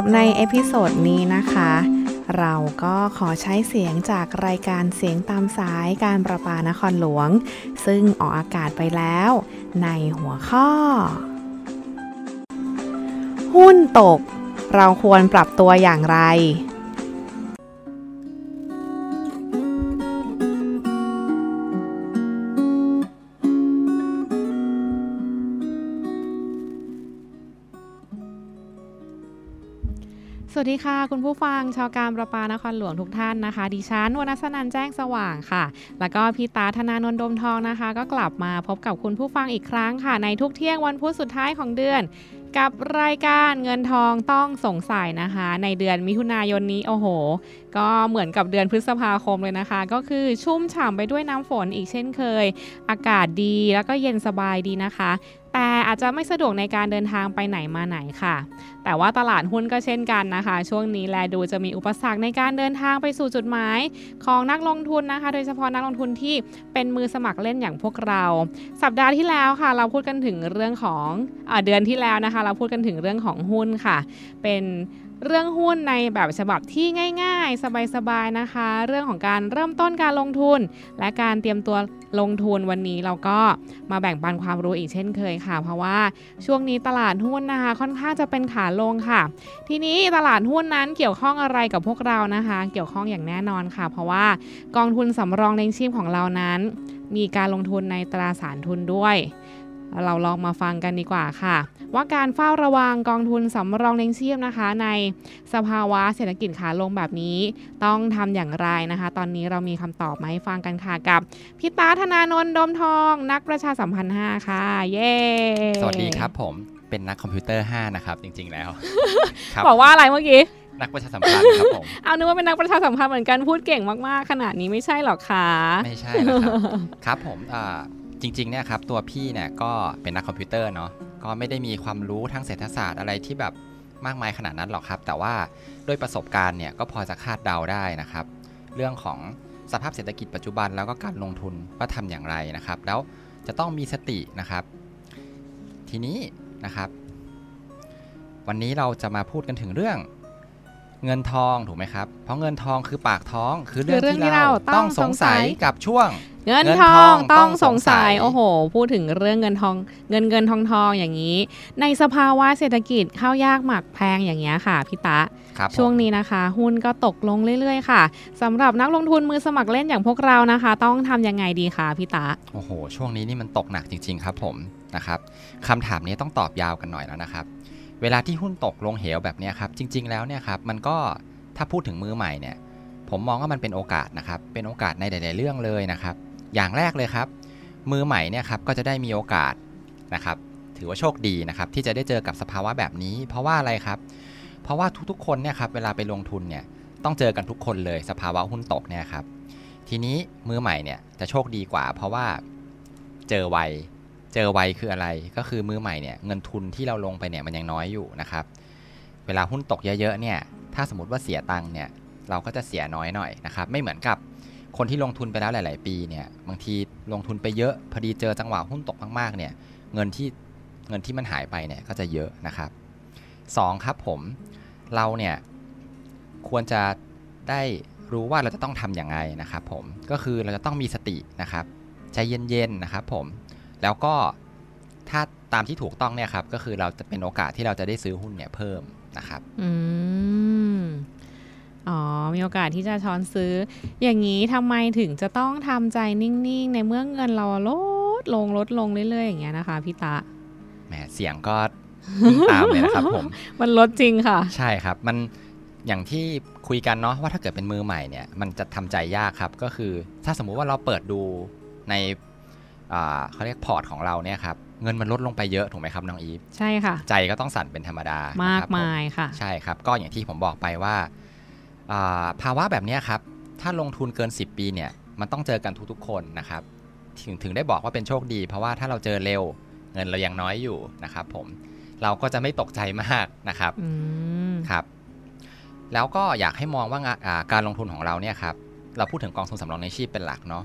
รับใน episode นี้นะคะ เราก็ขอใช้เสียงจากรายการเสียงตามสายการประปานครหลวง ซึ่งออกอากาศไปแล้ว ในหัวข้อ หุ้นตก เราควรปรับตัวอย่างไร วัสดีค่ะ คุณผู้ฟังชาวการประปานครหลวงทุกท่านนะคะ ดิฉันวรรณสนันแจ้งสว่างค่ะ แล้วก็พี่ตาธนานนดมทองนะคะ ก็กลับมาพบกับคุณผู้ฟังอีกครั้งค่ะ ในทุกเที่ยงวันพุธสุดท้ายของเดือน กับรายการเงินทองต้องสงสัยนะคะ ในเดือนมิถุนายนนี้โอ้โห ก็เหมือนกับเดือนพฤษภาคมเลยนะคะ ก็คือชุ่มฉ่ำไปด้วยน้ำฝนอีกเช่นเคย อากาศดีแล้วก็เย็นสบายดีนะคะ แต่อาจจะไม่สะดวกในการเดินทางไปไหนมาไหนค่ะ แต่ว่าตลาดหุ้นก็เช่นกันนะคะ ช่วงนี้แลดูจะมีอุปสรรคในการเดินทางไปสู่จุดหมาย ของนักลงทุนนะคะ โดยเฉพาะนักลงทุนที่เป็นมือสมัครเล่นอย่างพวกเรา สัปดาห์ที่แล้วค่ะ เราพูดกันถึงเรื่องของอเดือนที่แล้วนะคะ เราพูดกันถึงเรื่องของหุ้นค่ะ เป็น เรื่องหุ้นในแบบฉบับที่ง่าย ๆ สบายๆนะคะ เรื่องของการเริ่มต้นการลงทุน และการเตรียมตัวลงทุนวันนี้เราก็มาแบ่งปันความรู้อีกเช่นเคยค่ะ เพราะว่าช่วงนี้ตลาดหุ้นนะคะ ค่อนข้างจะเป็นขาลงค่ะ ทีนี้ตลาดหุ้นนั้นเกี่ยวข้องอะไรกับพวกเรานะคะ เกี่ยวข้องอย่างแน่นอนค่ะ เพราะว่ากองทุนสำรองเลี้ยงชีพของเรานั้น มีการลงทุนในตราสารทุนด้วย เราลองมาฟังกันดีกว่าค่ะ ว่าการเฝ้าระวังกองทุนสำรองเลี้ยงชีพนะคะ ในสภาวะเศรษฐกิจขาลงแบบนี้ ต้องทำอย่างไรนะคะ ตอนนี้เรามีคำตอบมาให้ฟังกันค่ะกับพี่ตาธนานนท์ดมทอง นักประชาสัมพันธ์ 5 ค่ะ เย้สวัสดีครับผมเป็นนักคอมพิวเตอร์ 5 นะครับ จริง ๆ แล้วครับบอกว่าอะไรเมื่อกี้นักประชาสัมพันธ์ครับผม เอานึกว่าเป็นนักประชาสัมพันธ์เหมือนกันพูดเก่งมาก ๆ ขนาดนี้ไม่ใช่หรอกค่ะ ไม่ใช่แล้วครับ ครับผมอ่า จริงๆเนี่ยครับตัวพี่เนี่ยก็เป็นนักคอมพิวเตอร์เนาะก็ไม่ได้มีความรู้ทางเศรษฐศาสตร์อะไรที่แบบมากมายขนาดนั้นหรอกครับ แต่ว่าด้วยประสบการณ์เนี่ยก็พอจะคาดเดาได้นะครับ เรื่องของสภาพเศรษฐกิจปัจจุบันแล้วก็การลงทุนว่าทำอย่างไรนะครับ แล้วจะต้องมีสตินะครับ ทีนี้นะครับ วันนี้เราจะมาพูดกันถึงเรื่องเงินทองถูกไหมครับ เพราะเงินทองคือปากท้องคือเรื่ององที่เราต้องสงสัยกับช่วง เงินเงินททอองงต้องสงสัยต้องสงสัยโอ้โห พูดถึงเรื่องเงินทอง เงินเงินทองทองอย่างนี้ ในสภาวะเศรษฐกิจข้าวยากหมักแพงอย่างเงี้ยค่ะพี่ตะครับผมช่วงนี้นะคะ หุ้นก็ตกลงเรื่อย ๆ ค่ะสำหรับนักลงทุนมือสมัครเล่นอย่างพวกเรานะคะ ต้องทำยังไงดีคะพี่ตะโอ้โห ช่วงนี้นี่มันตกหนักจริง ๆ ครับผมนะครับคำถามนี้ต้องตอบยาวกันหน่อยแล้วนะครับ เวลาที่หุ้นตกลงเหวแบบเนี้ยครับจริง ๆ แล้วเนี่ยครับมันก็ถ้าพูดถึงมือใหม่เนี่ย ผมมองว่ามันเป็นโอกาสนะครับเป็นโอกาสในหลาย ๆ เรื่องเลยนะครับ อย่างแรกเลยครับ มือใหม่เนี่ยครับก็จะได้มีโอกาสนะครับ ถือว่าโชคดีนะครับ ที่จะได้เจอกับสภาวะแบบนี้ เพราะว่าอะไรครับ เพราะว่าทุกๆคนเนี่ยครับเวลาไปลงทุนเนี่ยต้องเจอกันทุกคนเลยสภาวะหุ้นตกเนี่ยครับ ทีนี้มือใหม่เนี่ยจะโชคดีกว่า เพราะว่าเจอไวเจอไวคืออะไร ก็คือมือใหม่เนี่ยเงินทุนที่เราลงไปเนี่ยมันยังน้อยอยู่นะครับ เวลาหุ้นตกเยอะๆเนี่ยถ้าสมมติว่าเสียตังค์เนี่ยเราก็จะเสียน้อยหน่อยนะครับ ไม่เหมือนกับ คนที่ลงทุนไปแล้วหลาย ๆ ปีเนี่ยบางทีลงทุนไปเยอะพอดีเจอจังหวะหุ้นตกมากๆเนี่ยเงินที่เงินที่มันหายไปเนี่ยก็จะเยอะนะครับสองครับผมเราเนี่ยควรจะได้รู้ว่าเราจะต้องทำอย่างไรนะครับผมก็คือเราจะต้องมีสตินะครับใจเย็นๆนะครับผมแล้วก็ถ้าตามที่ถูกต้องเนี่ยครับก็คือเราจะเป็นโอกาสที่เราจะได้ซื้อหุ้นเนี่ยเพิ่มนะครับอืม อ๋อ มีโอกาสที่จะช้อนซื้อ อย่างนี้ทำไมถึงจะต้องทำใจนิ่งๆ ในเมื่อเงินเราลดลงลดลงเรื่อยๆ อย่างเงี้ยนะคะพี่ตะแหมเสียงก็ยิ่งตามเลยนะครับผม มันลดจริงค่ะ ใช่ครับ มันอย่างที่คุยกันเนาะว่าถ้าเกิดเป็นมือใหม่เนี่ย มันจะทำใจยากครับ ก็คือถ้าสมมุติว่าเราเปิดดูในอ่าเขาเรียกพอร์ตของเราเนี่ยครับเงินมันลดลงไปเยอะถูกไหมครับน้องอีฟใช่ค่ะ ใจก็ต้องสั่นเป็นธรรมดามากนะครับมายค่ะ ใช่ครับ ก็อย่างที่ผมบอกไปว่าอ่า ภาวะแบบเนี้ยครับ ถ้าลงทุนเกิน 10 ปีเนี่ยมันต้องเจอกันทุกๆคนนะครับถึงถึงได้บอกว่าเป็นโชคดี เพราะว่าถ้าเราเจอเร็วเงินเรายังน้อยอยู่นะครับผมเราก็จะไม่ตกใจมากนะครับอืมครับ แล้วก็อยากให้มองว่างะอ่าการลงทุนของเราเนี่ยครับเราพูดถึงกองทุนสำรองในชีพเป็นหลักเนาะ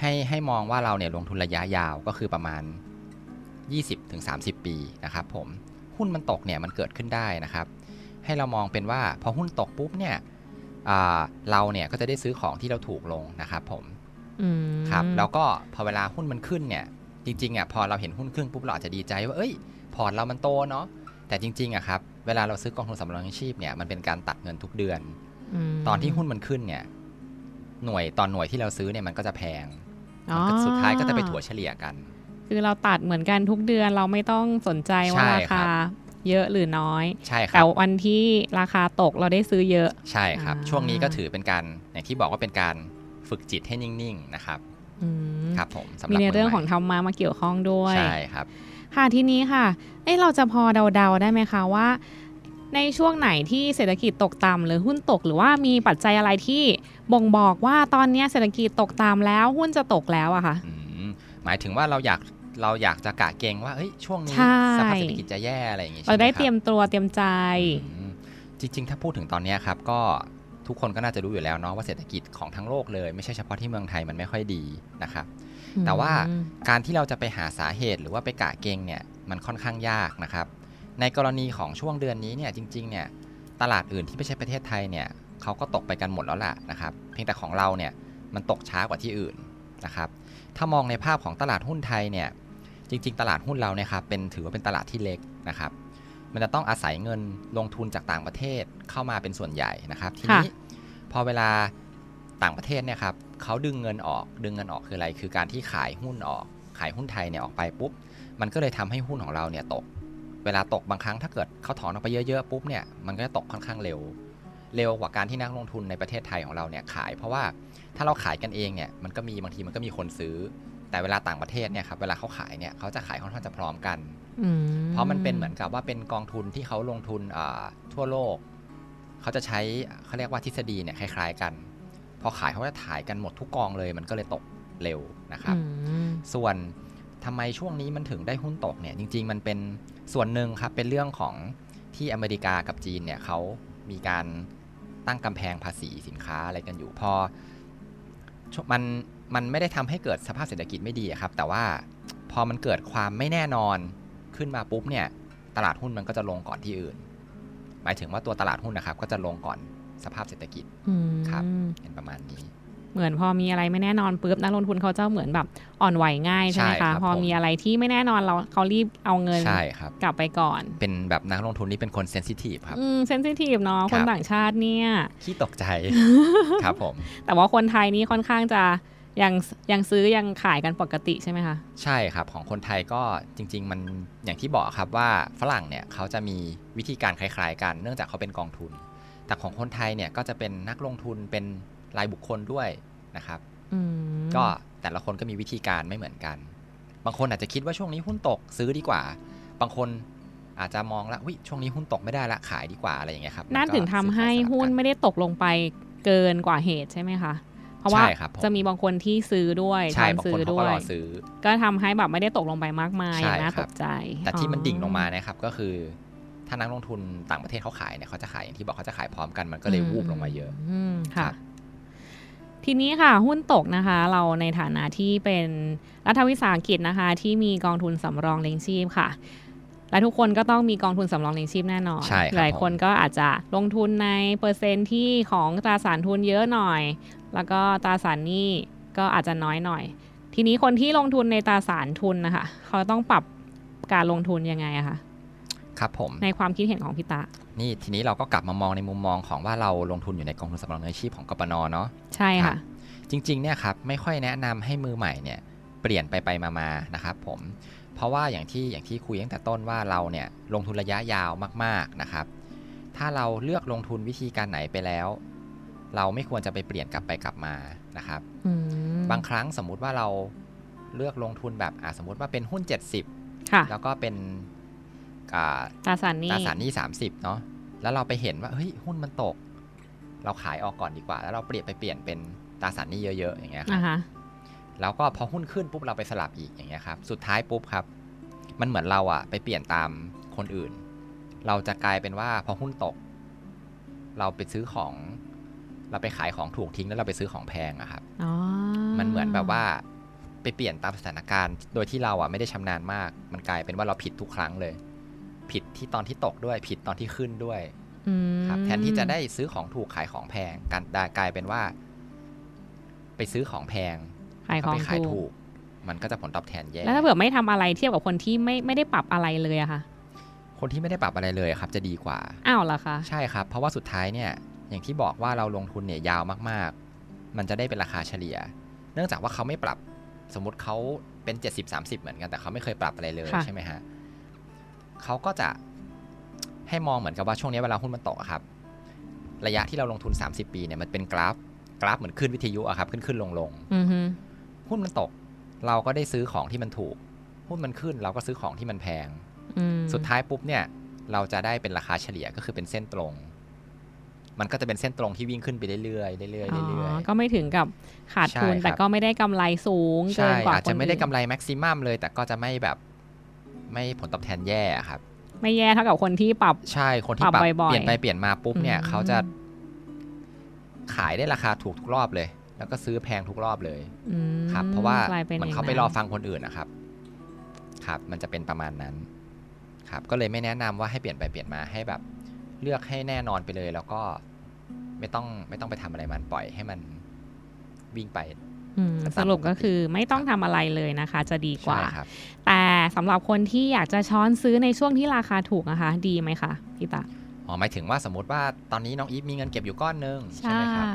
ให้ให้มองว่าเราเนี่ยลงทุนระยะยาวก็คือประมาณ 20-30 ปีนะครับผมหุ้นมันตกเนี่ยมันเกิดขึ้นได้นะครับ ให้เรามองเป็นว่าพอหุ้นตกปุ๊บเนี่ยอ่า เราเนี่ยก็จะได้ซื้อของที่เราถูกลงนะครับผมอืมครับแล้วก็พอเวลาหุ้นมันขึ้นเนี่ย จริงๆอะพอเราเห็นหุ้นขึ้นปุ๊บเราอาจจะดีใจว่าเอ้ย พอร์ตเรามันโตเนาะแต่จริงๆอะครับเวลาเราซื้อกองทุนสำรองเลี้ยงชีพเนี่ยมันเป็นการตัดเงินทุกเดือนมตอนที่หุ้นมันขึ้นเนี่ย หน่วยตอนหน่วยที่เราซื้อเนี่ยมันก็จะแพงอ๋อมันก็สุดท้ายก็จะไปถัวเฉลี่ยกัน คือเราตัดเหมือนกันทุกเดือนเราไม่ต้องสนใจว่าใช่ราครัคาบ เยอะหรือน้อย ใช่คแต่รับวันที่ราคาตกเราได้ซื้อเยอะ ใช่ครับอ่าช่วงนี้ก็ถือเป็นการอย่างที่บอกว่าเป็นการฝึกจิตให้นิ่งๆนะครับอืมครับผมสำหมีรับในเรื่องใหของธรรมะมาเกี่ยวข้องด้วย ใช่ครับ ค่ะทีนี้ค่ะ เอ้เราจะพอเดาๆได้ไหมคะว่า ในช่วงไหนที่เศรษฐกิจตกต่ำหรือหุ้นตกหรือว่ามีปัจจัยอะไรที่บ่งบอกว่าตอนเนี้ยเศรษฐกิจตกต่ำแล้วหุ้นจะตกแล้วอะค่ะอืมหมายถึงว่าเราอยาก เราอยากจะกะเกงว่าเฮ้ยช่วงนี้ใช่สภาพเศรษฐกิจจะแย่อะไรอย่างงี้ใช่เราไหมได้ครับเตรียมตัวเตรียมใจอืมจริง ๆ ถ้าพูดถึงตอนเนี้ยครับ ก็ทุกคนก็น่าจะรู้อยู่แล้วเนาะว่าเศรษฐกิจของทั้งโลกเลย ไม่ใช่เฉพาะที่เมืองไทยมันไม่ค่อยดีนะครับ แต่ว่าอืมการที่เราจะไปหาสาเหตุหรือว่าไปกะเกงเนี่ยมันค่อนข้างยากนะครับ ในกรณีของช่วงเดือนนี้เนี่ยจริงๆเนี่ยตลาดอื่นที่ไม่ใช่ประเทศไทยเนี่ยเขาก็ตกไปกันหมดแล้วล่ะนะครับ เพียงแต่ของเราเนี่ยมันตกช้ากว่าที่อื่นนะครับ ถ้ามองในภาพของตลาดหุ้นไทยเนี่ย จริง ๆ ตลาดหุ้นเราเนี่ยครับเป็นถือว่าเป็นตลาดที่เล็กนะครับ มันจะต้องอาศัยเงินลงทุนจากต่างประเทศเข้ามาเป็นส่วนใหญ่นะครับ ทีนี้พอเวลาต่างประเทศเนี่ยครับเขาดึงเงินออกดึงเงินออกคืออะไร คือการที่ขายหุ้นออก ขายหุ้นไทยเนี่ยออกไปปุ๊บ มันก็เลยทำให้หุ้นของเราเนี่ยตก เวลาตกบางครั้งถ้าเกิดเขาถอนออกไปเยอะๆปุ๊บเนี่ยมันก็จะตกค่อนข้างเร็ว เร็วกว่าการที่นักลงทุนในประเทศไทยของเราเนี่ยขาย เพราะว่าถ้าเราขายกันเองเนี่ยมันก็มีบางทีมันก็มีคนซื้อ แต่เวลาต่างประเทศเนี่ยครับเวลาเขาขายเนี่ยเขาจะขายค่อนข้างจะพร้อมกันอืมเพราะมันเป็นเหมือนกับว่าเป็นกองทุนที่เขาลงทุนอ่าทั่วโลก เขาจะใช้เขาเรียกว่าทฤษฎีเนี่ยคล้าย ๆ กัน พอขายเขาจะถ่ายกันหมดทุกกองเลย มันก็เลยตกเร็วนะครับอืมส่วนทำไมช่วงนี้มันถึงได้หุ้นตกเนี่ยจริง ๆ มันเป็นส่วนหนึ่งครับเป็นเรื่องของที่อเมริกากับจีนเนี่ยเขามีการตั้งกำแพงภาษีสินค้าอะไรกันอยู่พอช่วงมัน มันไม่ได้ทำให้เกิดสภาพเศรษฐกิจไม่ดีอะครับ แต่ว่าพอมันเกิดความไม่แน่นอนขึ้นมาปุ๊บเนี่ย ตลาดหุ้นมันก็จะลงก่อนที่อื่น หมายถึงว่าตัวตลาดหุ้นนะครับ ก็จะลงก่อนสภาพเศรษฐกิจอืมครับเป็นประมาณนี้ เหมือนพอมีอะไรไม่แน่นอนปุ๊บนักลงทุนเขาจะเหมือนแบบอ่อนไหวง่ายใช่ไหมใช่ครัคะบพอผมมีอะไรที่ไม่แน่นอนเราเขารีบเอาเงินใช่ครับกลับไปก่อน เป็นแบบนักลงทุนที่เป็นคนเซนซิทีฟครับอืมเซนซิทีฟเนาะคครับนต่างชาติเนี่ยขี้ตกใจครับผม แต่ว่าคนไทยนี่ค่อนข้างจะ ยังยังซื้อยังขายกันปกติใช่ไหมคะ ใช่ครับของคนไทยก็จริง ๆ มันอย่างที่บอกครับว่าฝรั่งเนี่ยเขาจะมีวิธีการคล้าย ๆ กัน เนื่องจากเขาเป็นกองทุน แต่ของคนไทยเนี่ยก็จะเป็นนักลงทุนเป็นรายบุคคลด้วยนะครับอืมก็แต่ละคนก็มีวิธีการไม่เหมือนกัน บางคนอาจจะคิดว่าช่วงนี้หุ้นตกซื้อดีกว่า บางคนอาจจะมองแล้ววิช่วงนี้หุ้นตกไม่ได้ละขายดีกว่าอะไรอย่างเงี้ยครับนั่นมัก็ถึงทำให้ซื้อขายสลับหุ้นกันไม่ได้ตกลงไปเกินกว่าเหตุใช่ไหมคะเพ ราะว่าใช่ครับผมจะมีบางคนที่ซื้อด้วยใช่ทอนบางซื้คนอเขาด้ก็วรยอซื้อ ก็ทำให้แบบไม่ได้ตกลงไปมากมายใช่อย่างน่าครัตบกใจ แต่ที่มันอ๋อดิ่งลงมานะครับก็คือ ถ้านักลงทุนต่างประเทศเขาขายเนี่ยเขาจะขายอย่างที่บอกเขาจะขายพร้อมกันมันก็เลยวูบลงมาเยอะมครัค่ะบทีนี้ค่ะ หุ้นตกนะคะ เราในฐานะที่เป็นรัฐวิสาหกิจนะคะ ที่มีกองทุนสำรองเลี้ยงชีพค่ะและทุกคนก็ต้องมีกองทุนสำรองเลี้ยงชีพแน่นอนใช่ครับหลายคนก็อาจจะลงทุนในเปอร์เซ็นต์ที่ของตราสารทุนเยอะหน่อย แล้วก็ตราสารหนี้ก็อาจจะน้อยหน่อย ทีนี้คนที่ลงทุนในตราสารทุนนะคะเขาต้องปรับการลงทุนยังไงอะคะครับผมในความคิดเห็นของพี่ตะนี่ทีนี้เราก็กลับมามองในมุมมองของว่าเราลงทุนอยู่ในกองทุนสำรองเงินชีพของกปนเนาะใช่ครัค่ะบจริงๆเนี่ยครับไม่ค่อยแนะนำให้มือใหม่เนี่ยเปลี่ยนไปไปมามาๆนะครับผมเพราะว่าอย่างที่อย่างที่คุยตั้งแต่ต้นว่าเราเนี่ยลงทุนระยะยาวมากๆนะครับ ถ้าเราเลือกลงทุนวิธีการไหนไปแล้ว เราไม่ควรจะไปเปลี่ยนกลับไปกลับมานะครับอืมบางครั้งสมมุติว่าเราเลือกลงทุนแบบอะสมมติว่าเป็นหุ้น 70ค่ะแล้วก็เป็นอ่าตราสารหนี้ตราสารหนี้30เนาะแล้วเราไปเห็นว่าเฮ้ยหุ้นมันตก เราขายออกก่อนดีกว่า แล้วเราเปลี่ยนไปเปลี่ยนเป็นตราสารหนี้เยอะๆอย่างเงี้ยครัอ่าบฮะแล้วก็พอหุ้นขึ้นปุ๊บเราไปสลับอีกอย่างเงี้ยครับสุดท้ายปุ๊บครับ มันเหมือนเราอะไปเปลี่ยนตามคนอื่น เราจะกลายเป็นว่าพอหุ้นตก เราไปซื้อของ เราไปขายของถูกทิ้งแล้วเราไปซื้อของแพงอะครับอ๋อมันเหมือนแบบว่าไปเปลี่ยนตามสถานการณ์ โดยที่เราอะไม่ได้ชำนาญมาก มันกลายเป็นว่าเราผิดทุกครั้งเลย ผิดที่ตอนที่ตกด้วยผิดตอนที่ขึ้นด้วยอืมครับแทนที่จะได้ซื้อของถูกขายของแพงการกลายเป็นว่า ไปซื้อของแพงขายของไปขายถูถูกกมันก็จะผลตอบแทนแย่แล้วถ้าเผื่อไม่ทำอะไรเทียบกับคนที่ไม่ไม่ได้ปรับอะไรเลยอะค่ะคนที่ไม่ได้ปรับอะไรเลยครับ จะดีกว่า อ้าวเหรอคะ ใช่ครับ เพราะว่าสุดท้ายเนี่ย อย่างที่บอกว่าเราลงทุนเนี่ยยาวมากๆ มันจะได้เป็นราคาเฉลี่ย เนื่องจากว่าเขาไม่ปรับสมมติเขาเป็น 70-30 เหมือนกันแต่เขาไม่เคยปรับอะไรเลยค่ะใช่ไหมฮะเขาก็จะให้มองเหมือนกับว่าช่วงนี้เวลาหุ้นมันตกอะครับ ระยะที่เราลงทุน 30 ปีเนี่ยมันเป็นกราฟ กราฟเหมือนขึ้นวิทยุอะครับขึ้นขึ้นลงลงอือฮึหุ้นมันตก เราก็ได้ซื้อของที่มันถูก หุ้นมันขึ้นเราก็ซื้อของที่มันแพงอืมสุดท้ายปุ๊บเนี่ย เราจะได้เป็นราคาเฉลี่ยก็คือเป็นเส้นตรง มันก็จะเป็นเส้นตรงที่วิ่งขึ้นไปเรื่อยๆเรื่อยๆอ๋อเรื่อยก็ไม่ถึงกับขาดทุนใช่ครับแต่ก็ไม่ได้กำไรสูงๆเกิใช่นกว่าอาจคนจะไม่ได้อื่นกำไรแม็กซิมัมเลย แต่ก็จะไม่แบบไม่ผลตอบแทนแย่ครับ ไม่แย่เท่ากับคนที่ปรับใช่คนที่ปรับปรับบ่อยๆเปลี่ยนไปเปลี่ยนมาปุ๊บเนี่ยอืมเขาจะขายได้ราคาถูกทุกรอบเลย แล้วก็ซื้อแพงทุกรอบเลยอืมครับ เพราะว่ากลยเป็นมันย่เขาไปรอฟังคนอื่นนะครับ ครับ มันจะเป็นประมาณนั้น ครับ ก็เลยไม่แนะนำว่าให้เปลี่ยนไปเปลี่ยนมาให้แบบ เลือกให้แน่นอนไปเลย แล้วก็ไม่ต้องไม่ต้องไปทำอะไรมันปล่อยให้มันวิ่งไปอืมก็ตามสรุปก็ปกติคือไม่ต้องทำอะไรเลยนะคะ จะดีกว่าใช่ครับแต่สำหรับคนที่อยากจะช้อนซื้อในช่วงที่ราคาถูกนะคะ ดีไหมคะพี่ตาอ๋อหมายถึงว่าสมมติว่าตอนนี้น้องอีฟมีเงินเก็บอยู่ก้อนหนึงใช่ใช่ไหมครับ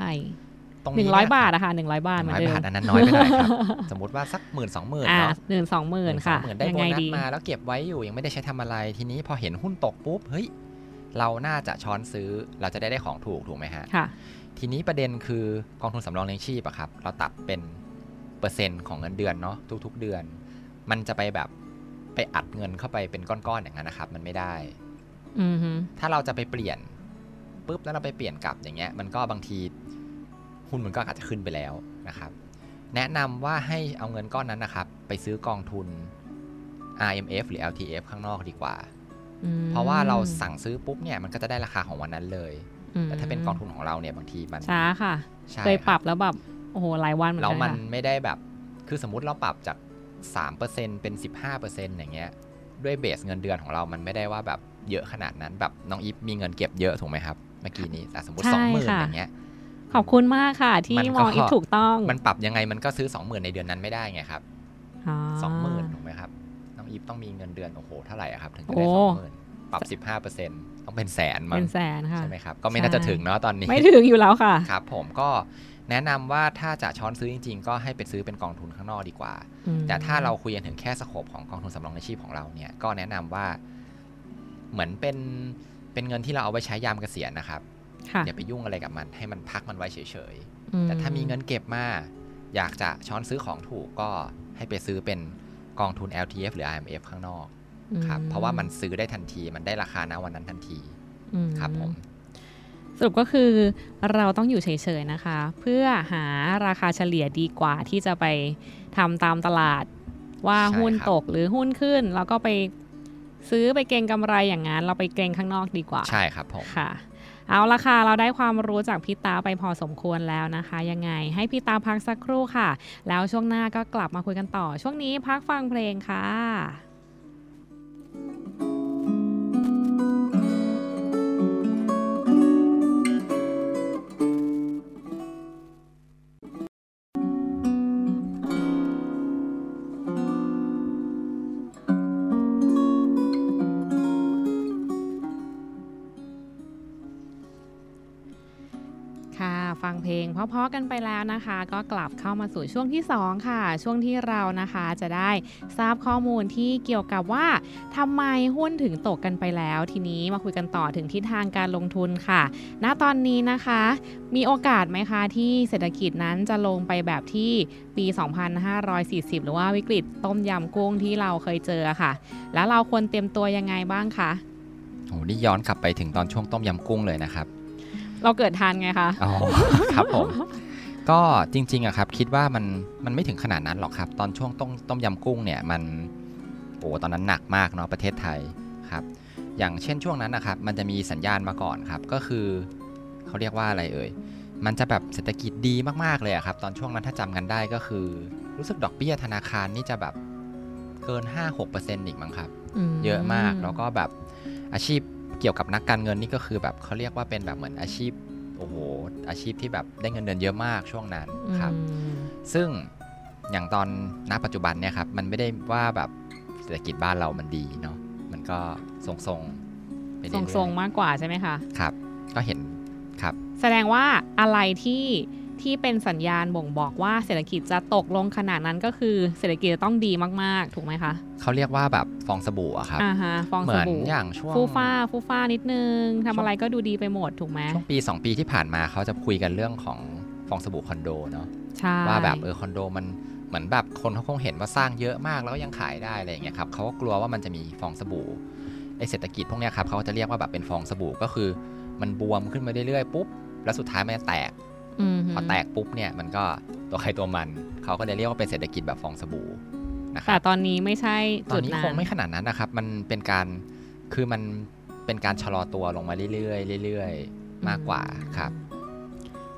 ตรงหนึ่นี้งร้อยเยบาทอะค่ะหนึ่งร้อยบาทหเหมืนึ่องนร้อยเดิมบาทอันนั้นน้อยไปหน่อยครับสมมติว่าสักหมื่นสองหมื่นอ่าเนาะหนึ่งสองหมื่นค่ะหมื่นได้ยังโบไงนัสดีมาแล้วเก็บไว้อยู่ยังไม่ได้ใช้ทำอะไรทีนี้พอเห็นหุ้นตกปุ๊บเฮ้ย เราน่าจะช้อนซื้อเราจะได้ได้ของถูกถูกไหมฮะค่ะทีนี้ประเด็นคือกองทุนสำรองเลี้ยงชีพอะครับ เราตัดเป็นเปอร์เซ็นต์ของเงินเดือนเนาะทุก ๆ เดือน มันจะไปแบบไปอัดเงินเข้าไปเป็นก้อนๆอย่างนั้นนะครับ มันไม่ได้อือฮึถ้าเราจะไปเปลี่ยนปุ๊บแล้วเราไปเปลี่ยนกลับอย่างเงี้ย มันก็บางทีหุ้นมันก็อาจจะขึ้นไปแล้วนะครับ แนะนำว่าให้เอาเงินก้อนนั้นนะครับ ไปซื้อกองทุน RMF หรือ LTF ข้างนอกดีกว่าอืม เพราะว่าเราสั่งซื้อปุ๊บเนี่ยมันก็จะได้ราคาของวันนั้นเลยอืมแต่ถ้าเป็นกองทุนของเราเนี่ยบางทีมันช้าค่ะใช่เคยปรับคแล้วแบบโอ้โหหลายวันเหมือนแล้วกันมันค่ะไม่ได้แบบคือสมมุติเราปรับจาก 3%เป็น15%อย่างเงี้ยด้วยเบสเงินเดือนของเรามันไม่ได้ว่าแบบเยอะขนาดนั้นแบบน้องอีฟมีเงินเก็บเยอะถูกไหมครับเมื่อกี้นี้แต่สมมติใช่สองหมื่นค่ะอย่างเงี้ยขอบคุณมากค่ะ ที่มันก็มองอีกถูกต้อง มันปรับยังไงมันก็ซื้อ20,000ในเดือนนั้นไม่ได้ไงครับสองหมื่นถูกไหมครับน้ องอีฟต้องมีเงินเดือน โอ้โห เท่าไหร่อะครับ ถึงจะได้โอ้สองหมื่นปรับสิบห้าเปอร์เซ็นต์ต้องเป็นแสนมั้เป็งนแสนค่ะใช่ไหมครับ ก็ไม่น่าจะใช่ถึงเนาะตอนนี้ ไม่ถึงอยู่แล้วค่ะ ครับ ผมก็แนะนำว่าถ้าจะช้อนซื้อจริง ๆ ก็ให้ไปซื้อเป็นกองทุนข้างนอกดีกว่าอืมแต่ถ้าเราคุยกันถึงแค่สโคปของกองทุนสำรองในชีพของเราเนี่ย ก็แนะนำว่า เหมือนเป็นเป็นเงินที่เราเอาไว้ใช้ยามเกษียณนะครับค่ะอย่าไปยุ่งอะไรกับมัน ให้มันพักมันไว้เฉยๆอืแต่ถ้ามีเงินเก็บมาอยากจะช้อนซื้อของถูกก็ให้ไปซื้อเป็น กองทุน LTF หรือ IMF ข้างนอกครับอืเพราะว่ามันซื้อได้ทันทีมันได้ราคาณวันนั้นทันทีอืมครับผมสรุปก็คือเราต้องอยู่เฉยๆนะคะ เพื่อหาราคาเฉลี่ยดีกว่าที่จะไปทำตามตลาดว่าใช่หุ้นครับตกหรือหุ้นขึ้น แล้วก็ไปซื้อไปเก็งกำไรอย่างนั้น เราไปเก็งข้างนอกดีกว่า ใช่ครับผมค่ะ เอาละค่ะ เราได้ความรู้จากพี่ตาไปพอสมควรแล้วนะคะ ยังไงให้พี่ตาพักสักครู่ค่ะ แล้วช่วงหน้าก็กลับมาคุยกันต่อ ช่วงนี้พักฟังเพลงค่ะ ฟังเพลงเพราะๆกันไปแล้วนะคะ ก็กลับเข้ามาสู่ช่วงที่ 2 ค่ะ ช่วงที่เรานะคะจะได้ทราบข้อมูลที่เกี่ยวกับว่าทำไมหุ้นถึงตกกันไปแล้ว ทีนี้มาคุยกันต่อถึงทิศทางการลงทุนค่ะ ณตอนนี้นะคะ มีโอกาสไหมคะที่เศรษฐกิจนั้นจะลงไปแบบที่ปี 2540 หรือว่าวิกฤตต้มยำกุ้งที่เราเคยเจอค่ะ แล้วเราควรเตรียมตัวยังไงบ้างคะโอ้นี่ย้อนกลับไปถึงตอนช่วงต้มยำกุ้งเลยนะครับ เราเกิดทันไงคะอ๋อครับผมก็จริงๆอะครับ คิดว่ามันมันไม่ถึงขนาดนั้นหรอกครับ ตอนช่วงต้มต้มยำกุ้งเนี่ยมันโอ้ตอนนั้นหนักมากเนาะประเทศไทยครับอย่างเช่นช่วงนั้นนะครับ มันจะมีสัญญาณมาก่อนครับ ก็คือเขาเรียกว่าอะไรเอ่ยมันจะแบบเศรษฐกิจดีมากๆเลยอะครับ ตอนช่วงนั้นถ้าจำกันได้ก็คือ รู้สึกดอกเบี้ยธนาคารนี่จะแบบเกิน 5-6%อีกมั้งครับ เยอะมากแล้วก็แบบอาชีพ เกี่ยวกับนักการเงินนี่ก็คือแบบเขาเรียกว่าเป็นแบบเหมือนอาชีพโอ้โหอาชีพที่แบบได้เงินเดือนเยอะมากช่วงนั้นครับอืมซึ่งอย่างตอนณปัจจุบันเนี่ยครับมันไม่ได้ว่าแบบเศรษฐกิจบ้านเรามันดีเนาะมันก็ทรงๆไปทเรื่อยๆรงๆมากกว่าใช่ไหมคะครับ ก็เห็นครับ แสดงว่าอะไรที่ ที่เป็นสัญญาณบ่งบอกว่าเศรษฐกิจจะตกลงขนาดนั้นก็คือเศรษฐกิจจะต้องดีมากๆ ถูกไหมคะเขาเรียกว่าแบบฟองสบู่อะครับอ่าฮะฟองเหสมือนบู่อย่างช่วงฟูฟ้าฟูฟ้านิดนึงทำช่วงอะไรก็ดูดีไปหมดถูกไหมช่วงปี 2 ปีที่ผ่านมาเขาจะคุยกันเรื่องของฟองสบู่คอนโดเนาะใช่ว่าแบบเออคอนโดมันเหมือนแบบคนเขาคงเห็นว่าสร้างเยอะมากแล้วก็ยังขายได้อะไรอย่างเงี้ยครับเขาก็กลัวว่ามันจะมีฟองสบู่ไอเศรษฐกิจพวกเนี้ยครับเขาจะเรียกว่าแบบเป็นฟองสบู่ก็คือ มันบวมขึ้นมาเรื่อยๆปุ๊บแล้วสุดท้ายมันจะแตกอืมฮึ พอแตกปุ๊บเนี่ยมันก็ตัวใครตัวมัน เขาก็จะเรียกว่าเป็นเศรษฐกิจแบบฟองสบู่นะคแต่รับตอนนี้ไม่ใช่ตอจุนดนี้นั้คงนไม่ขนาดนั้นนะครับ มันเป็นการคือมันเป็นการชะลอตัวลงมาเรื่อยๆเรื่อยๆ มากกว่าครับ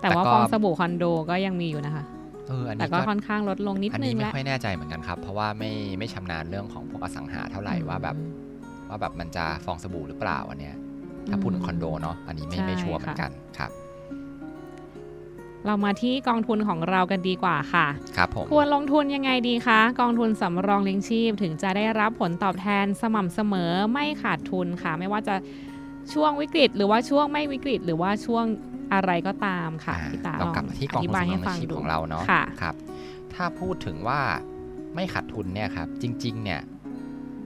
แต่ว่าแต่ก็ฟองสบู่คอนโดก็ยังมีอยู่นะคะเอออันแต่นี้ก็ก็ค่อนข้างลดลงนิดอันนึนี้งไม่แล้วค่อยแน่ใจเหมือนกันครับ เพราะว่าไม่ไม่ชำนาญเรื่องของพวกอสังหาเท่าไหร่ว่าแบบว่าแบบมันจะฟองสบู่หรือเปล่าอันเนี้ยถ้าพูดถึงคอนโดเนาะอันนี้ไม่ไม่ชัวร์เหมือนกันครับ เรามาที่กองทุนของเรากันดีกว่าค่ะ ครับผม ควรลงทุนยังไงดีคะ กองทุนสำรองเลี้ยงชีพ ถึงจะได้รับผลตอบแทนสม่ำเสมอไม่ขาดทุนค่ะ ไม่ว่าจะช่วงวิกฤต หรือว่าช่วงไม่วิกฤต หรือว่าช่วงอะไรก็ตามค่ะอ่าพี่ตาเรากลับมาที่กองทุนสำรองเลี้ยงชีพของเราเนาะค่ะครับ ถ้าพูดถึงว่าไม่ขาดทุนเนี่ยครับ จริง ๆ เนี่ย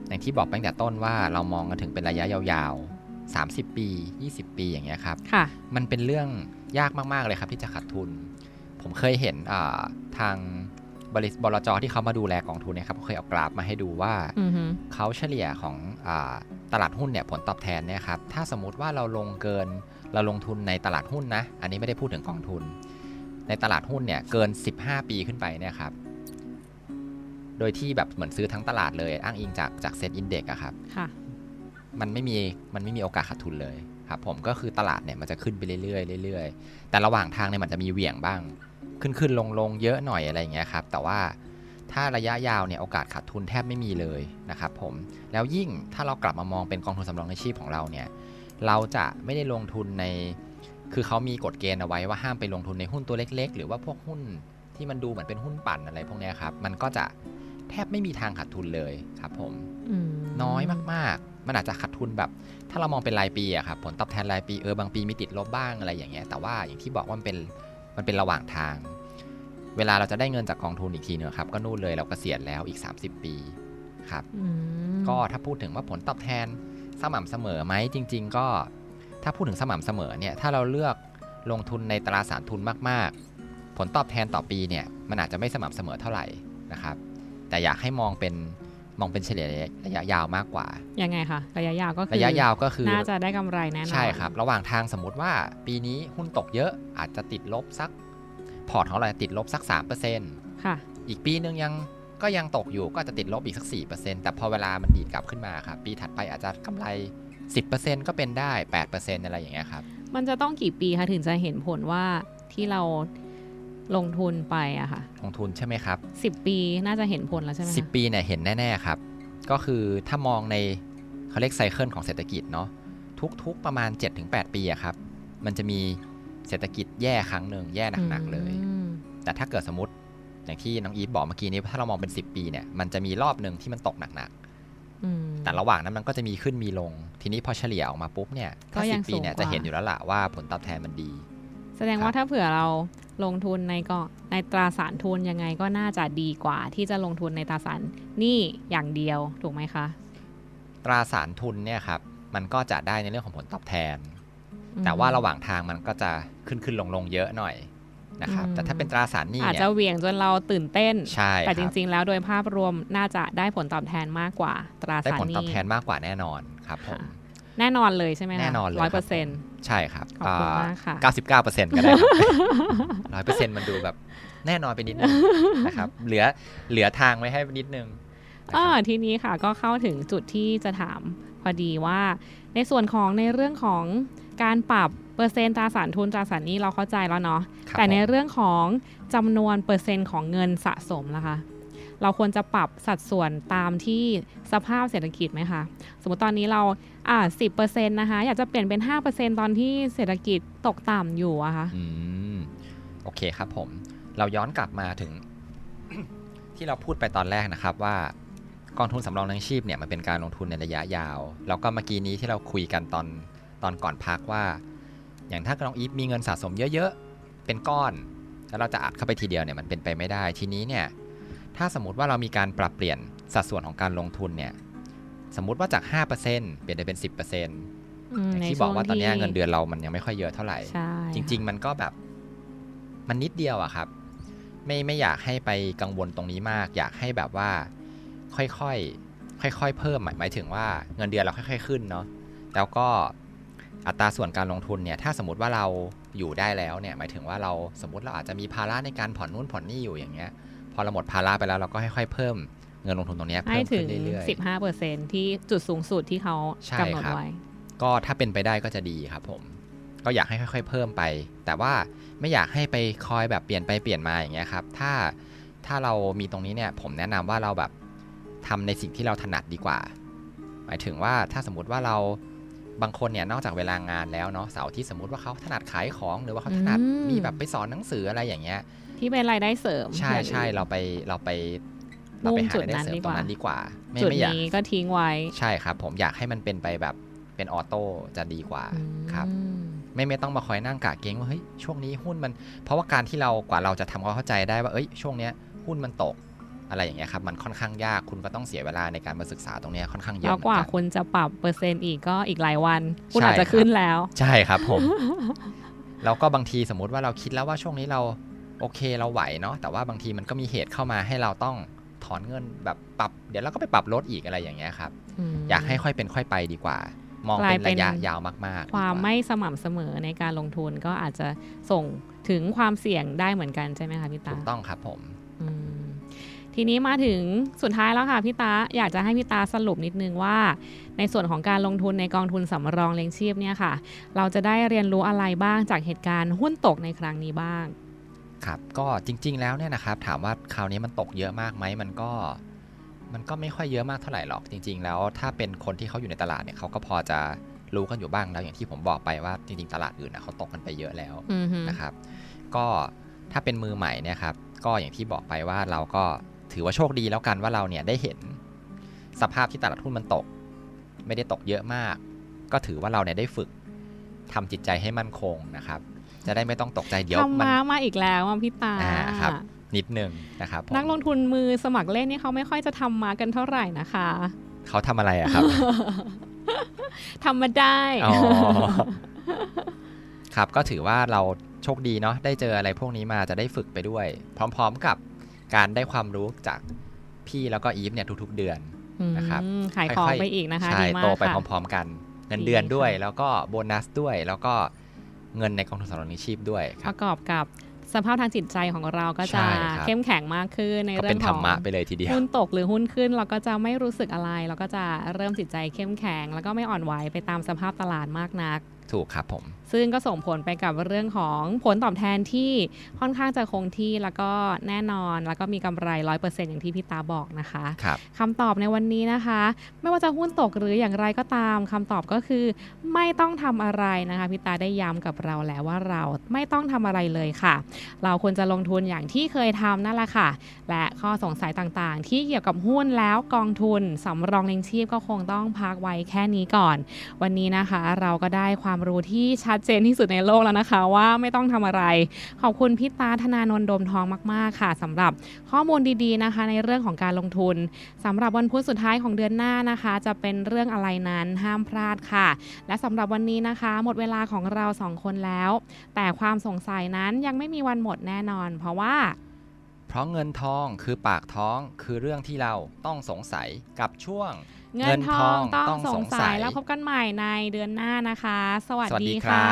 อย่างที่บอกไปตั้งแต่ต้นว่าเรามองกันถึงเป็นระยะยาวๆ30 ปี 20 ปีอย่างเงี้ยครับค่ะมันเป็นเรื่อง ยากมาก ๆ เลยครับที่จะขาดทุน ผมเคยเห็นอ่าทางบริษัทบลจที่เขามาดูแลกองทุนเนี่ยครับเขาเคยเอากราฟมาให้ดูว่าอือฮึเขาเฉลี่ยของอาตลาดหุ้นเนี่ยผลตอบแทนเนี่ยครับถ้าสมมุติว่าเราลงเกินเราลงทุนในตลาดหุ้นนะ อันนี้ไม่ได้พูดถึงกองทุน ในตลาดหุ้นเนี่ยเกิน 15 ปีขึ้นไปเนี่ยครับโดยที่แบบเหมือนซื้อทั้งตลาดเลย อ้างอิงจากจากเซ็ตอินเด็กอะครับค่ะมันไม่มีมันไม่มีโอกาสขาดทุนเลย ครับผมก็คือตลาดเนี่ยมันจะขึ้นไปเรื่อยๆเรื่อยๆ แต่ระหว่างทางเนี่ยมันจะมีเหวี่ยงบ้าง ขึ้นขึ้นลงลงเยอะหน่อยอะไรอย่างเงี้ยครับ แต่ว่าถ้าระยะยาวเนี่ยโอกาสขาดทุนแทบไม่มีเลยนะครับผม แล้วยิ่งถ้าเรากลับมามองเป็นกองทุนสำรองในชีพของเราเนี่ย เราจะไม่ได้ลงทุนใน คือเขามีกฎเกณฑ์เอาไว้ว่าห้ามไปลงทุนในหุ้นตัวเล็ก ๆ หรือว่าพวกหุ้นที่มันดูเหมือนเป็นหุ้นปั่นอะไรพวกเนี้ยครับ มันก็จะแทบไม่มีทางขาดทุนเลยครับผมอืมน้อยมากๆ มันอาจจะขาดทุนแบบ ถ้าเรามองเป็นรายปีอะครับผลตอบแทนรายปีเออบางปีมีติดลบบ้างอะไรอย่างเงี้ยแต่ว่าอย่างที่บอกว่ามันเป็นมันเป็นระหว่างทาง เวลาเราจะได้เงินจากกองทุนอีกทีเนอะครับก็นู่นเลยเรากเกษียณแล้วอีก 30 ปีครับอืมก็ถ้าพูดถึงว่าผลตอบแทนสม่ำเสมอไหมจริง ๆ ก็ถ้าพูดถึงสม่ำเสมอเนี่ยถ้าเราเลือกลงทุนในตราสารทุนมาก ๆ ผลตอบแทนต่อปีเนี่ยมันอาจจะไม่สม่ำเสมอเท่าไหร่นะครับ แต่อยากให้มองเป็น มองเป็นเฉลี่ยระยะยาวมากกว่า ยังไงคะระยะยาวก็คือระยะยาวก็คือ น่าจะได้กำไรแน่นอน ใช่ครับ ระหว่างทางสมมติว่าปีนี้หุ้นตกเยอะอาจจะติดลบสัก พอร์ตของเราติดลบสัก 3%ค่ะ อีกปีนึงยังก็ยังตกอยู่ก็อาจจะติดลบอีกสัก 4%แต่พอเวลามันดีดกลับขึ้นมาครับ ปีถัดไปอาจจะกำไร 10%ก็เป็นได้ 8%อะไรอย่างเงี้ยครับ มันจะต้องกี่ปีคะถึงจะเห็นผลว่าที่เรา ลงทุนไปอะค่ะ ลงทุนใช่ไหมครับสิบปีน่าจะเห็นผลแล้วใช่ไหมคะ10ปีเนี่ยเห็นแน่ ๆ ครับ ก็คือถ้ามองในเขาเรียกไซเคิลของเศรษฐกิจเนาะทุกๆประมาณ 7-8 ปีอะครับ มันจะมีเศรษฐกิจแย่ครั้งหนึ่งแย่หนัก ๆ เลย อืมแต่ถ้าเกิดสมมติอย่างที่น้องอีฟบอกเมื่อกี้นี้ถ้าเรามองเป็น 10 ปีเนี่ยมันจะมีรอบหนึ่งที่มันตกหนักอืม ๆแต่ระหว่างนั้นมันก็จะมีขึ้นมีลง ทีนี้พอเฉลี่ยออกมาปุ๊บเนี่ยถ้าก็ยัง10ปีเนี่ยสูงกว่า จะเห็นอยู่แล้วล่ะว่าผลตอบแทนมันดี แสดงว่าถ้าเผื่อเราลงทุนในก็ในตราสารทุนยังไงก็น่าจะดีกว่า ที่จะลงทุนในตราสารหนี่อย่างเดียวถูกไหมคะ ตราสารทุนเนี่ยครับมันก็จะได้ในเรื่องของผลตอบแทนอืมแต่ว่าระหว่างทางมันก็จะขึ้นขึ้นลงลงเยอะหน่อยนะครับอืมแต่ถ้าเป็นตราสารหนี้อาจเนี่ยจะเหวี่ยงจนเราตื่นเต้นใช่แต่คจรับริง ๆ แล้วโดยภาพรวมน่าจะได้ผลตอบแทนมากกว่า ตราได้สารผลหตอบนี้แทนมากกว่าแน่นอนครับผมค่ะ แน่นอนเลยใช่ไหมคะแน่นอนเลยร้อยคเปรัอบร์เซ็นต์ใช่ครับขอบคุณมากค่ะเก้าสิบเก้าเปอร์เซ็นต์ก็ได้ร้อยเปอร์เซ็นต์มันดูแบบแน่นอนไปนิดนึงนะครับเหลือเหลือทางไว้ให้นิดนึงนะคอ่ารับทีนี้ค่ะก็เข้าถึงจุดที่จะถามพอดีว่า ในส่วนของในเรื่องของการปรับเปอร์เซ็นต์ตราสารทุนตราสารหนี้เราเข้าใจแล้วเนาะครับแต่ในผมเรื่องของจำนวนเปอร์เซ็นต์ของเงินสะสมล่ะคะเราควรจะปรับสัดส่วนตามที่สภาพเศรษฐกิจไหมคะ สมมติตอนนี้เรา อ่าสิบเปอร์เซ็นต์นะคะ อยากจะเปลี่ยนเป็นห้าเปอร์เซ็นตอนที่เศรษฐกิจตกต่ำอยู่อะคะอืมโอเคครับผม เราย้อนกลับมาถึง ที่เราพูดไปตอนแรกนะครับว่ากองทุนสำรองเลี้ยงชีพเนี่ยมันเป็นการลงทุนในระยะยาว แล้วก็เมื่อกี้นี้ที่เราคุยกันตอนตอนก่อนพักว่า อย่างถ้าน้องอีฟมีเงินสะสมเยอะๆ เป็นก้อน แล้วเราจะอัดเข้าไปทีเดียวเนี่ยมันเป็นไปไม่ได้ทีนี้เนี่ยถ้าสมมติว่าเรามีการปรับเปลี่ยนสัดส่วนของการลงทุนเนี่ย สมมุติว่าจาก 5%เปลี่ยนไปเป็น 10%ออืมย่างในที่บช่อวกงว่าตอนที่เนี้ยเงินเดือนเรามันยังไม่ค่อยเยอะเท่าไหร่ใช่จริง ๆ มันก็แบบมันนิดเดียวอะครับ ไม่ไม่อยากให้ไปกังวลตรงนี้มาก อยากให้แบบว่าค่อยๆค่อยๆเพิ่มหมายหมายถึงว่าเงินเดือนเราค่อย ๆ ขึ้นเนาะแล้วก็อัตราส่วนการลงทุนเนี่ยถ้าสมมติว่าเราอยู่ได้แล้วเนี่ยหมายถึงว่าเราสมมติเราอาจจะมีภาระในการผ่อนนู่นผ่อนนี่อยู่อย่างเงี้ย พอเราหมดภาระไปแล้วเราก็ค่อยๆเพิ่ม เงินลงทุนตรงเนี้ยให้เพิ่มถึขึ้งนเรื่อยๆสิบห้าเปอร์เซ็นที่จุดสูงสุดที่เขาใช่กำหนดครับไว้ ก็ถ้าเป็นไปได้ก็จะดีครับผม ก็อยากให้ค่อย ๆ เพิ่มไป แต่ว่าไม่อยากให้ไปคอยแบบเปลี่ยนไปเปลี่ยนมาอย่างเงี้ยครับ ถ้าถ้าเรามีตรงนี้เนี่ยผมแนะนำว่าเราแบบทำในสิ่งที่เราถนัดดีกว่า หมายถึงว่าถ้าสมมติว่าเราบางคนเนี่ยนอกจากเวลางานแล้วเนาะเสาร์อาที่สมมติว่าเขาถนัดขายของหรือว่าเขาถนัดอืมมีแบบไปสอนหนังสืออะไรอย่างเงี้ย ที่เป็นรายได้เสริม ใช่อย่างใช่อื่นเราไปเราไป เราไปมุ่งหาจุดรายได้นั้นเสริมดีกตรว่างนั้นดีกว่า ไม่จุดไม่อยากนี้ก็ทิ้งไว้ ใช่ครับ ผมอยากให้มันเป็นไปแบบเป็นออโต้จะดีกว่าครับอืมไม่ไม่ต้องมาคอยนั่งกะเก้งว่าเฮ้ยช่วงนี้หุ้นมัน เพราะว่าการที่เรากว่าเราจะทำความเข้าใจได้ว่าเอ้ยช่วงเนี้ยหุ้นมันตกอะไรอย่างเงี้ยครับมันค่อนข้างยากคุณก็ต้องเสียเวลาในการมาศึกษาตรงเนี้ยค่อนข้างเยอะแล้วเหมืกว่าอนกันคุณจะปรับเปอร์เซ็นต์อีกก็อีกหลายวัน คุณใช่อาจจะครับขึ้นแล้ว ใช่ครับผม แล้วก็บางทีสมมุติว่าเราคิดแล้วว่าช่วงนี้เราโอเคเราไหวเนาะแต่ว่าบางทีมันก็มีเหตุเข้ามาให้เราต้อง ถอนเงินแบบปรับ เดี๋ยวเราก็ไปปรับลดอีกอะไรอย่างเงี้ยครับ อยากให้ค่อยเป็นค่อยไปดีกว่า มองกลายเป็นระยะเป็นยาวมากๆดีกความไม่สม่ำเสมอในการลงทุนก็อาจจะส่งถึงความเสี่ยงได้เหมือนกันใช่ไหมคะพี่ตาถูกต้องครับผมอืมทีนี้มาถึงสุดท้ายแล้วค่ะพี่ตาอยากจะให้พี่ตาสรุปนิดนึงว่า ในส่วนของการลงทุนในกองทุนสำรองเลี้ยงชีพเนี่ยค่ะ เราจะได้เรียนรู้อะไรบ้างจากเหตุการณ์หุ้นตกในครั้งนี้บ้าง ครับก็จริง ๆ แล้วเนี่ยนะครับถามว่าคราวนี้มันตกเยอะมากไหมมันก็มันก็ไม่ค่อยเยอะมากเท่าไหร่หรอกจริง ๆ แล้วถ้าเป็นคนที่เขาอยู่ในตลาดเนี่ยเขาก็พอจะรู้กันอยู่บ้างแล้วอย่างที่ผมบอกไปว่าจริง ๆ ตลาดอื่นนะเขาตกกันไปเยอะแล้วอือฮึนะครับ ก็ถ้าเป็นมือใหม่เนี่ยครับก็อย่างที่บอกไปว่าเราก็ถือว่าโชคดีแล้วกันว่าเราเนี่ยได้เห็นสภาพที่ตลาดหุ้นมันตก ไม่ได้ตกเยอะมาก ก็ถือว่าเราเนี่ยได้ฝึกทำจิตใจให้มั่นคงนะครับ จะได้ไม่ต้องตกใจเดี๋ยวทำมันม้ามาอีกแล้วอะพี่ตาอ่าครับนิดนึงนะครับผมนักลงทุนมือสมัครเล่นนี่เขาไม่ค่อยจะทำมากันเท่าไหร่นะคะ เขาทำอะไรอะครับทำมาได้อ๋อครับก็ถือว่าเราโชคดีเนาะได้เจออะไรพวกนี้มาจะได้ฝึกไปด้วย พร้อมๆกับการได้ความรู้จากพี่แล้วก็อีฟเนี่ยทุกๆเดือนนะครับอืมขายของค่อยๆไปอีกนะคะใช่ดีมากโตไปค่ะพร้อม ๆ กัน เงินดีเดือนด้วยค่ะแล้วก็โบนัสด้วยแล้วก็ เงินในกองทุนสำรองเลี้ยงชีพด้วยคปรับระกอบกับสภาพทางจิตใจของเราก็ใช่จะครับเข้มแข็งมากขึ้นในก็เรื่เป็อนงธขรองรมะไปเลยทีเดียวหุ้นตกหรือหุ้นขึ้น เราก็จะไม่รู้สึกอะไร เราก็จะเริ่มจิตใจเข้มแข็ง แล้วก็ไม่อ่อนไหวไปตามสภาพตลาดมากนัก ถูกครับผม ซึ่งก็ส่งผลไปกับเรื่องของผลตอบแทนที่ค่อนข้างจะคงที่แล้วก็แน่นอน แล้วก็มีกำไรร้อยเปอร์เซ็นต์อย่างที่พี่ตาบอกนะคะครับคำตอบในวันนี้นะคะ ไม่ว่าจะหุ้นตกหรืออย่างไรก็ตามคำตอบก็คือ ไม่ต้องทำอะไรนะคะพี่ตาได้ย้ำกับเราแล้วว่าเราไม่ต้องทำอะไรเลยค่ะ เราควรจะลงทุนอย่างที่เคยทำนั่นแหละค่ะ และข้อสงสัยต่างๆ ที่เกี่ยวกับหุ้นแล้วกองทุนสำรองเลี้ยงชีพก็คงต้องพักไว้แค่นี้ก่อน วันนี้นะคะ เราก็ได้ความรู้ที่ชัดเจนที่สุดในโลกแล้วนะคะ ว่าไม่ต้องทำอะไร ขอบคุณพี่ตาธนานนท์ดมทองมาก ๆ ค่ะสำหรับข้อมูลดีๆนะคะ ในเรื่องของการลงทุนสำหรับวันพุธสุดท้ายของเดือนหน้านะคะ จะเป็นเรื่องอะไรนั้นห้ามพลาดค่ะ และสำหรับวันนี้นะคะ หมดเวลาของเราสองคนแล้ว แต่ความสงสัยนั้นยังไม่มีวันหมดแน่นอน เพราะว่าเพราะเงินทองคือปากท้องคือเรื่องที่เราต้องสงสัยกับช่วง เงินทองต้องสงสัยแล้วพบกันใหม่ในเดือนหน้านะคะ สวัสดีค่ะ